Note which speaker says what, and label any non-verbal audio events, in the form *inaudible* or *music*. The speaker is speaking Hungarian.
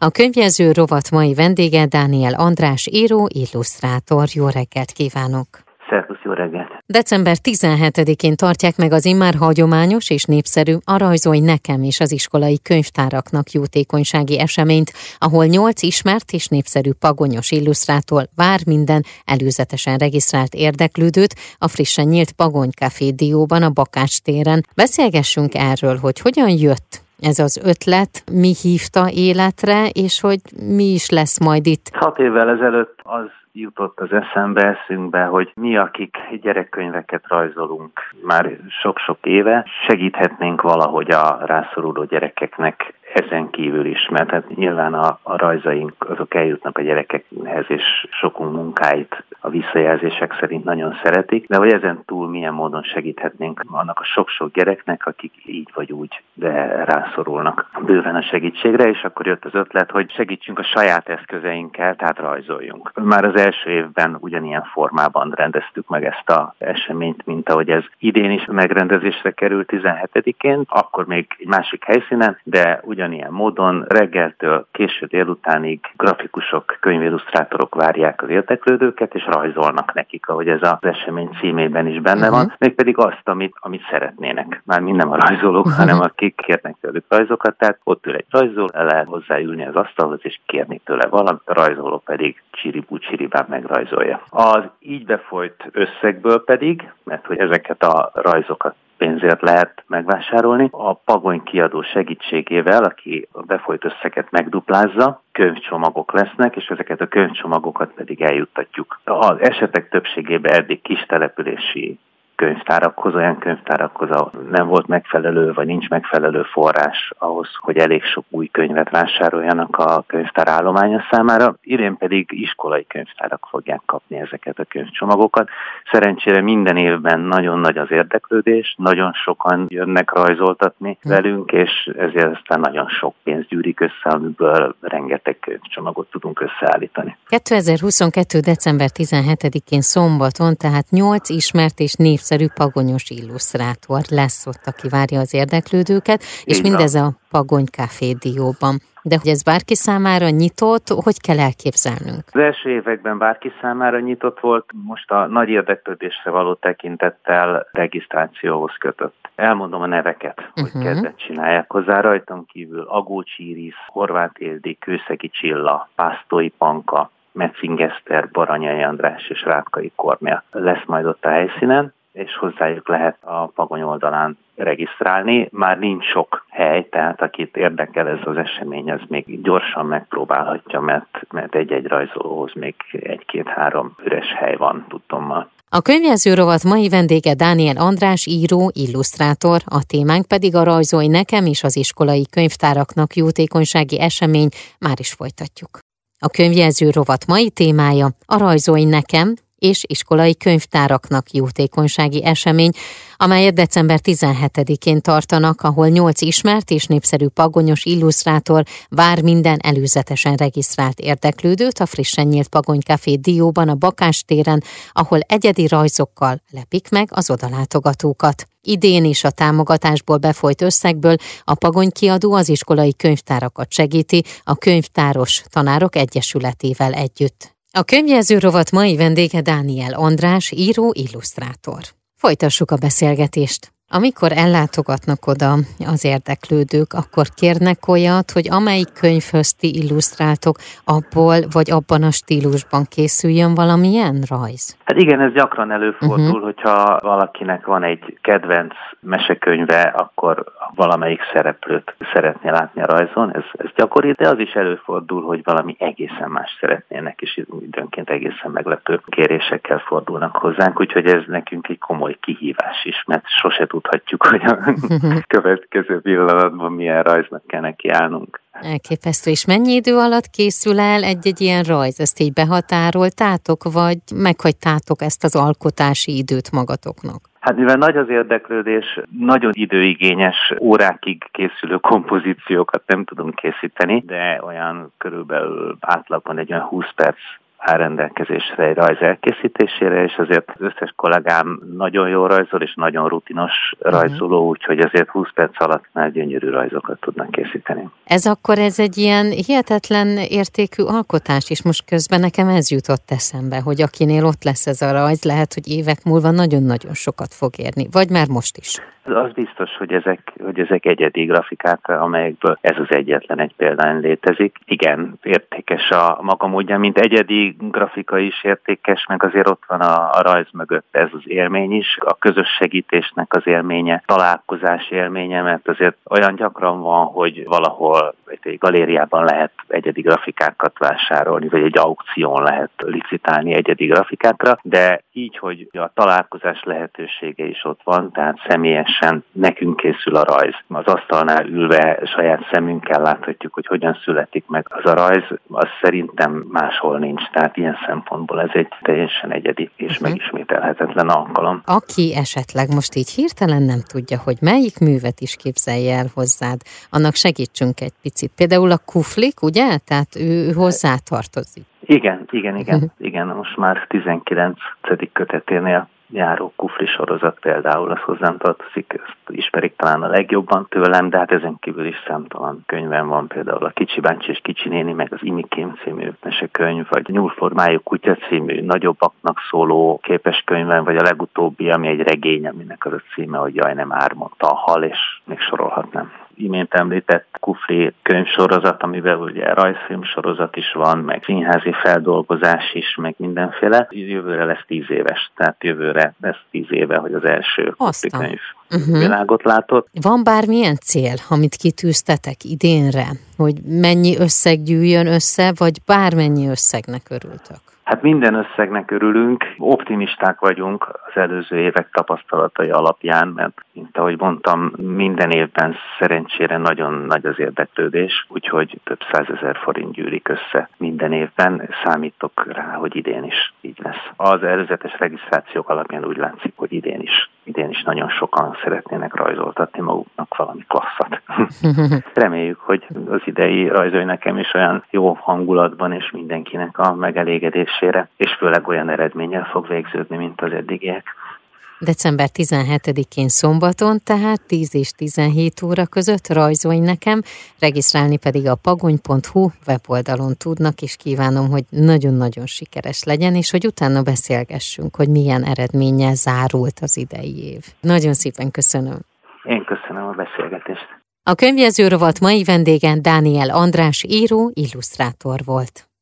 Speaker 1: A könyvjelző rovat mai vendége Dániel András író, illusztrátor. Jó reggelt kívánok!
Speaker 2: Szervusz, jó reggelt!
Speaker 1: December 17-én tartják meg az immár hagyományos és népszerű A rajzolj nekem is az iskolai könyvtáraknak jótékonysági eseményt, ahol nyolc ismert és népszerű pagonyos illusztrátor vár minden előzetesen regisztrált érdeklődőt a frissen nyílt Pagony Café Dióban a Bakács téren. Beszélgessünk erről, hogy hogyan jött ez az ötlet, mi hívta életre, és hogy mi is lesz majd itt.
Speaker 2: Hat évvel ezelőtt az jutott az eszembe, eszünkbe, hogy mi, akik gyerekkönyveket rajzolunk már sok-sok éve, segíthetnénk valahogy a rászoruló gyerekeknek ezen kívül is, mert hát nyilván a, a rajzaink azok eljutnak a gyerekekhez, és sokunk munkáit a visszajelzések szerint nagyon szeretik, de hogy ezen túl milyen módon segíthetnénk annak a sok-sok gyereknek, akik így vagy úgy, de rászorulnak bőven a segítségre, és akkor jött az ötlet, hogy segítsünk a saját eszközeinkkel, tehát rajzoljunk. Már az első évben ugyanilyen formában rendeztük meg ezt a eseményt, mint ahogy ez idén is megrendezésre került 17-én, akkor még egy másik helyszínen, de ugyanilyen módon reggeltől késő délutánig grafikusok, könyvillusztrátorok várják az érdeklődőket, és rajzolnak nekik, ahogy ez az esemény címében is benne uh-huh. van, mégpedig azt, amit, amit szeretnének. Már mind nem a rajzolók, uh-huh. hanem akik kérnek tőlük rajzokat, tehát ott ül egy rajzol, el lehet hozzáülni az asztalhoz, és kérni tőle valamit, a rajzoló pedig csiribú csiribán megrajzolja. Az így befolyt összegből pedig, mert hogy ezeket a rajzokat pénzért lehet megvásárolni. A Pagony kiadó segítségével, aki a befolyt összeget megduplázza, könyvcsomagok lesznek, és ezeket a könyvcsomagokat pedig eljuttatjuk. Az esetek többségében eddig kis települési könyvtárakhoz, olyan könyvtárakhoz, ahol nem volt megfelelő, vagy nincs megfelelő forrás ahhoz, hogy elég sok új könyvet vásároljanak a könyvtár állománya számára. Idén pedig iskolai könyvtárak fogják kapni ezeket a könyvcsomagokat. Szerencsére minden évben nagyon nagy az érdeklődés, nagyon sokan jönnek rajzoltatni hm. velünk, és ezért aztán nagyon sok pénz gyűrik össze, amiből rengeteg könyvcsomagot tudunk összeállítani.
Speaker 1: 2022. december 17-én szombaton, tehát 8 ismert és név népszerű pagonyos illusztrátor lesz ott, aki várja az érdeklődőket, és mindez a Pagony Café Dióban. De hogy ez bárki számára nyitott, hogy kell elképzelnünk?
Speaker 2: Az első években bárki számára nyitott volt, most a nagy érdeklődésre való tekintettel regisztrációhoz kötött. Elmondom a neveket, uh-huh. hogy mhm. kedvet csinálják hozzá. Rajtam kívül Agócsi Iris, Horváth Éldi, Kőszegi Csilla, Pásztói Panka, Metzingeszter, Baranyai András és Rátkai Kornél lesz majd ott a helyszínen és hozzájuk lehet a Pagony oldalán regisztrálni. Már nincs sok hely, tehát akit érdekel ez az esemény, az még gyorsan megpróbálhatja, mert, mert egy-egy rajzolóhoz még egy-két-három üres hely van, tudtommal.
Speaker 1: A könyvjelző rovat mai vendége Dániel András író, illusztrátor, a témánk pedig a rajzolj nekem és az iskolai könyvtáraknak jótékonysági esemény, már is folytatjuk. A könyvjelző rovat mai témája a rajzolj nekem és iskolai könyvtáraknak jótékonysági esemény, amelyet december 17-én tartanak, ahol nyolc ismert és népszerű pagonyos illusztrátor vár minden előzetesen regisztrált érdeklődőt a frissen nyílt Pagony Café Dióban a Bakás téren, ahol egyedi rajzokkal lepik meg az odalátogatókat. Idén is a támogatásból befolyt összegből a Pagony kiadó az iskolai könyvtárakat segíti a Könyvtáros Tanárok Egyesületével együtt. A könyvjelző rovat mai vendége Dániel András, író, illusztrátor. Folytassuk a beszélgetést. Amikor ellátogatnak oda az érdeklődők, akkor kérnek olyat, hogy amelyik könyvhöz ti illusztráltok, abból vagy abban a stílusban készüljön valamilyen rajz?
Speaker 2: Hát igen, ez gyakran előfordul, uh-huh. hogyha valakinek van egy kedvenc mesekönyve, akkor valamelyik szereplőt szeretné látni a rajzon, ez, ez gyakori, de az is előfordul, hogy valami egészen más szeretnének, és időnként egészen meglepő kérésekkel fordulnak hozzánk, úgyhogy ez nekünk egy komoly kihívás is, mert sose tudhatjuk, hogy a *laughs* következő pillanatban milyen rajznak kell nekiállnunk.
Speaker 1: Elképesztő. És mennyi idő alatt készül el egy-egy ilyen rajz? Ezt így behatároltátok, vagy meghagytátok ezt az alkotási időt magatoknak?
Speaker 2: Hát mivel nagy az érdeklődés, nagyon időigényes órákig készülő kompozíciókat nem tudunk készíteni, de olyan körülbelül átlagban egy olyan 20 perc áll rendelkezésre egy rajz elkészítésére, és azért az összes kollégám nagyon jó rajzol, és nagyon rutinos uh-huh. rajzoló, úgyhogy azért 20 perc alatt már gyönyörű rajzokat tudnak készíteni.
Speaker 1: Ez akkor ez egy ilyen hihetetlen értékű alkotás, és most közben nekem ez jutott eszembe, hogy akinél ott lesz ez a rajz, lehet, hogy évek múlva nagyon-nagyon sokat fog érni, vagy már most is.
Speaker 2: Az biztos, hogy ezek, hogy ezek egyedi grafikák, amelyekből ez az egyetlen egy példány létezik. Igen, értékes a maga módja, mint egyedi grafika is értékes, meg azért ott van a, a rajz mögött ez az élmény is, a közös segítésnek az élménye, találkozás élménye, mert azért olyan gyakran van, hogy valahol egy galériában lehet egyedi grafikákat vásárolni, vagy egy aukción lehet licitálni egyedi grafikákra, de így, hogy a találkozás lehetősége is ott van, tehát személyesen nekünk készül a rajz. Az asztalnál ülve saját szemünkkel láthatjuk, hogy hogyan születik meg az a rajz, az szerintem máshol nincs. Tehát ilyen szempontból ez egy teljesen egyedi és uh-huh. megismételhetetlen alkalom.
Speaker 1: Aki esetleg most így hirtelen nem tudja, hogy melyik művet is képzelje el hozzád, annak segítsünk egy picit. Például a kuflik, ugye? Tehát ő hozzá tartozik.
Speaker 2: Igen, igen, igen, uh-huh. igen. Most már 19. köteténél járó kufli sorozat például, az hozzám tartozik, ezt ismerik talán a legjobban tőlem, de hát ezen kívül is számtalan könyvem van, például a Kicsi Báncsi és Kicsi Néni, meg az Imikém című mesekönyv, vagy Nyúlformájú Kutya című nagyobbaknak szóló képeskönyvem, vagy a legutóbbi, ami egy regény, aminek az a címe, hogy Jaj, nem ármondta a hal, és még sorolhatnám imént említett Kufli könyvsorozat, amiben ugye rajzfilm sorozat is van, meg színházi feldolgozás is, meg mindenféle. Jövőre lesz tíz éves, tehát jövőre lesz tíz éve, hogy az első Kufli könyv uh-huh. világot látott.
Speaker 1: Van bármilyen cél, amit kitűztetek idénre, hogy mennyi összeg gyűjjön össze, vagy bármennyi összegnek örültök?
Speaker 2: Hát minden összegnek örülünk, optimisták vagyunk az előző évek tapasztalatai alapján, mert mint ahogy mondtam, minden évben szerencsére nagyon nagy az érdeklődés, úgyhogy több százezer forint gyűlik össze minden évben. Számítok rá, hogy idén is így lesz. Az előzetes regisztrációk alapján úgy látszik, hogy idén is idén is nagyon sokan szeretnének rajzoltatni maguknak valami klasszat. *laughs* Reméljük, hogy az idei rajzolj nekem is olyan jó hangulatban és mindenkinek a megelégedésére, és főleg olyan eredménnyel fog végződni, mint az eddigiek.
Speaker 1: December 17-én szombaton, tehát 10 és 17 óra között rajzolj nekem, regisztrálni pedig a pagony.hu weboldalon tudnak, és kívánom, hogy nagyon-nagyon sikeres legyen, és hogy utána beszélgessünk, hogy milyen eredménnyel zárult az idei év. Nagyon szépen köszönöm.
Speaker 2: Én köszönöm a beszélgetést.
Speaker 1: A könyvjező rovat mai vendégen Dániel András író, illusztrátor volt.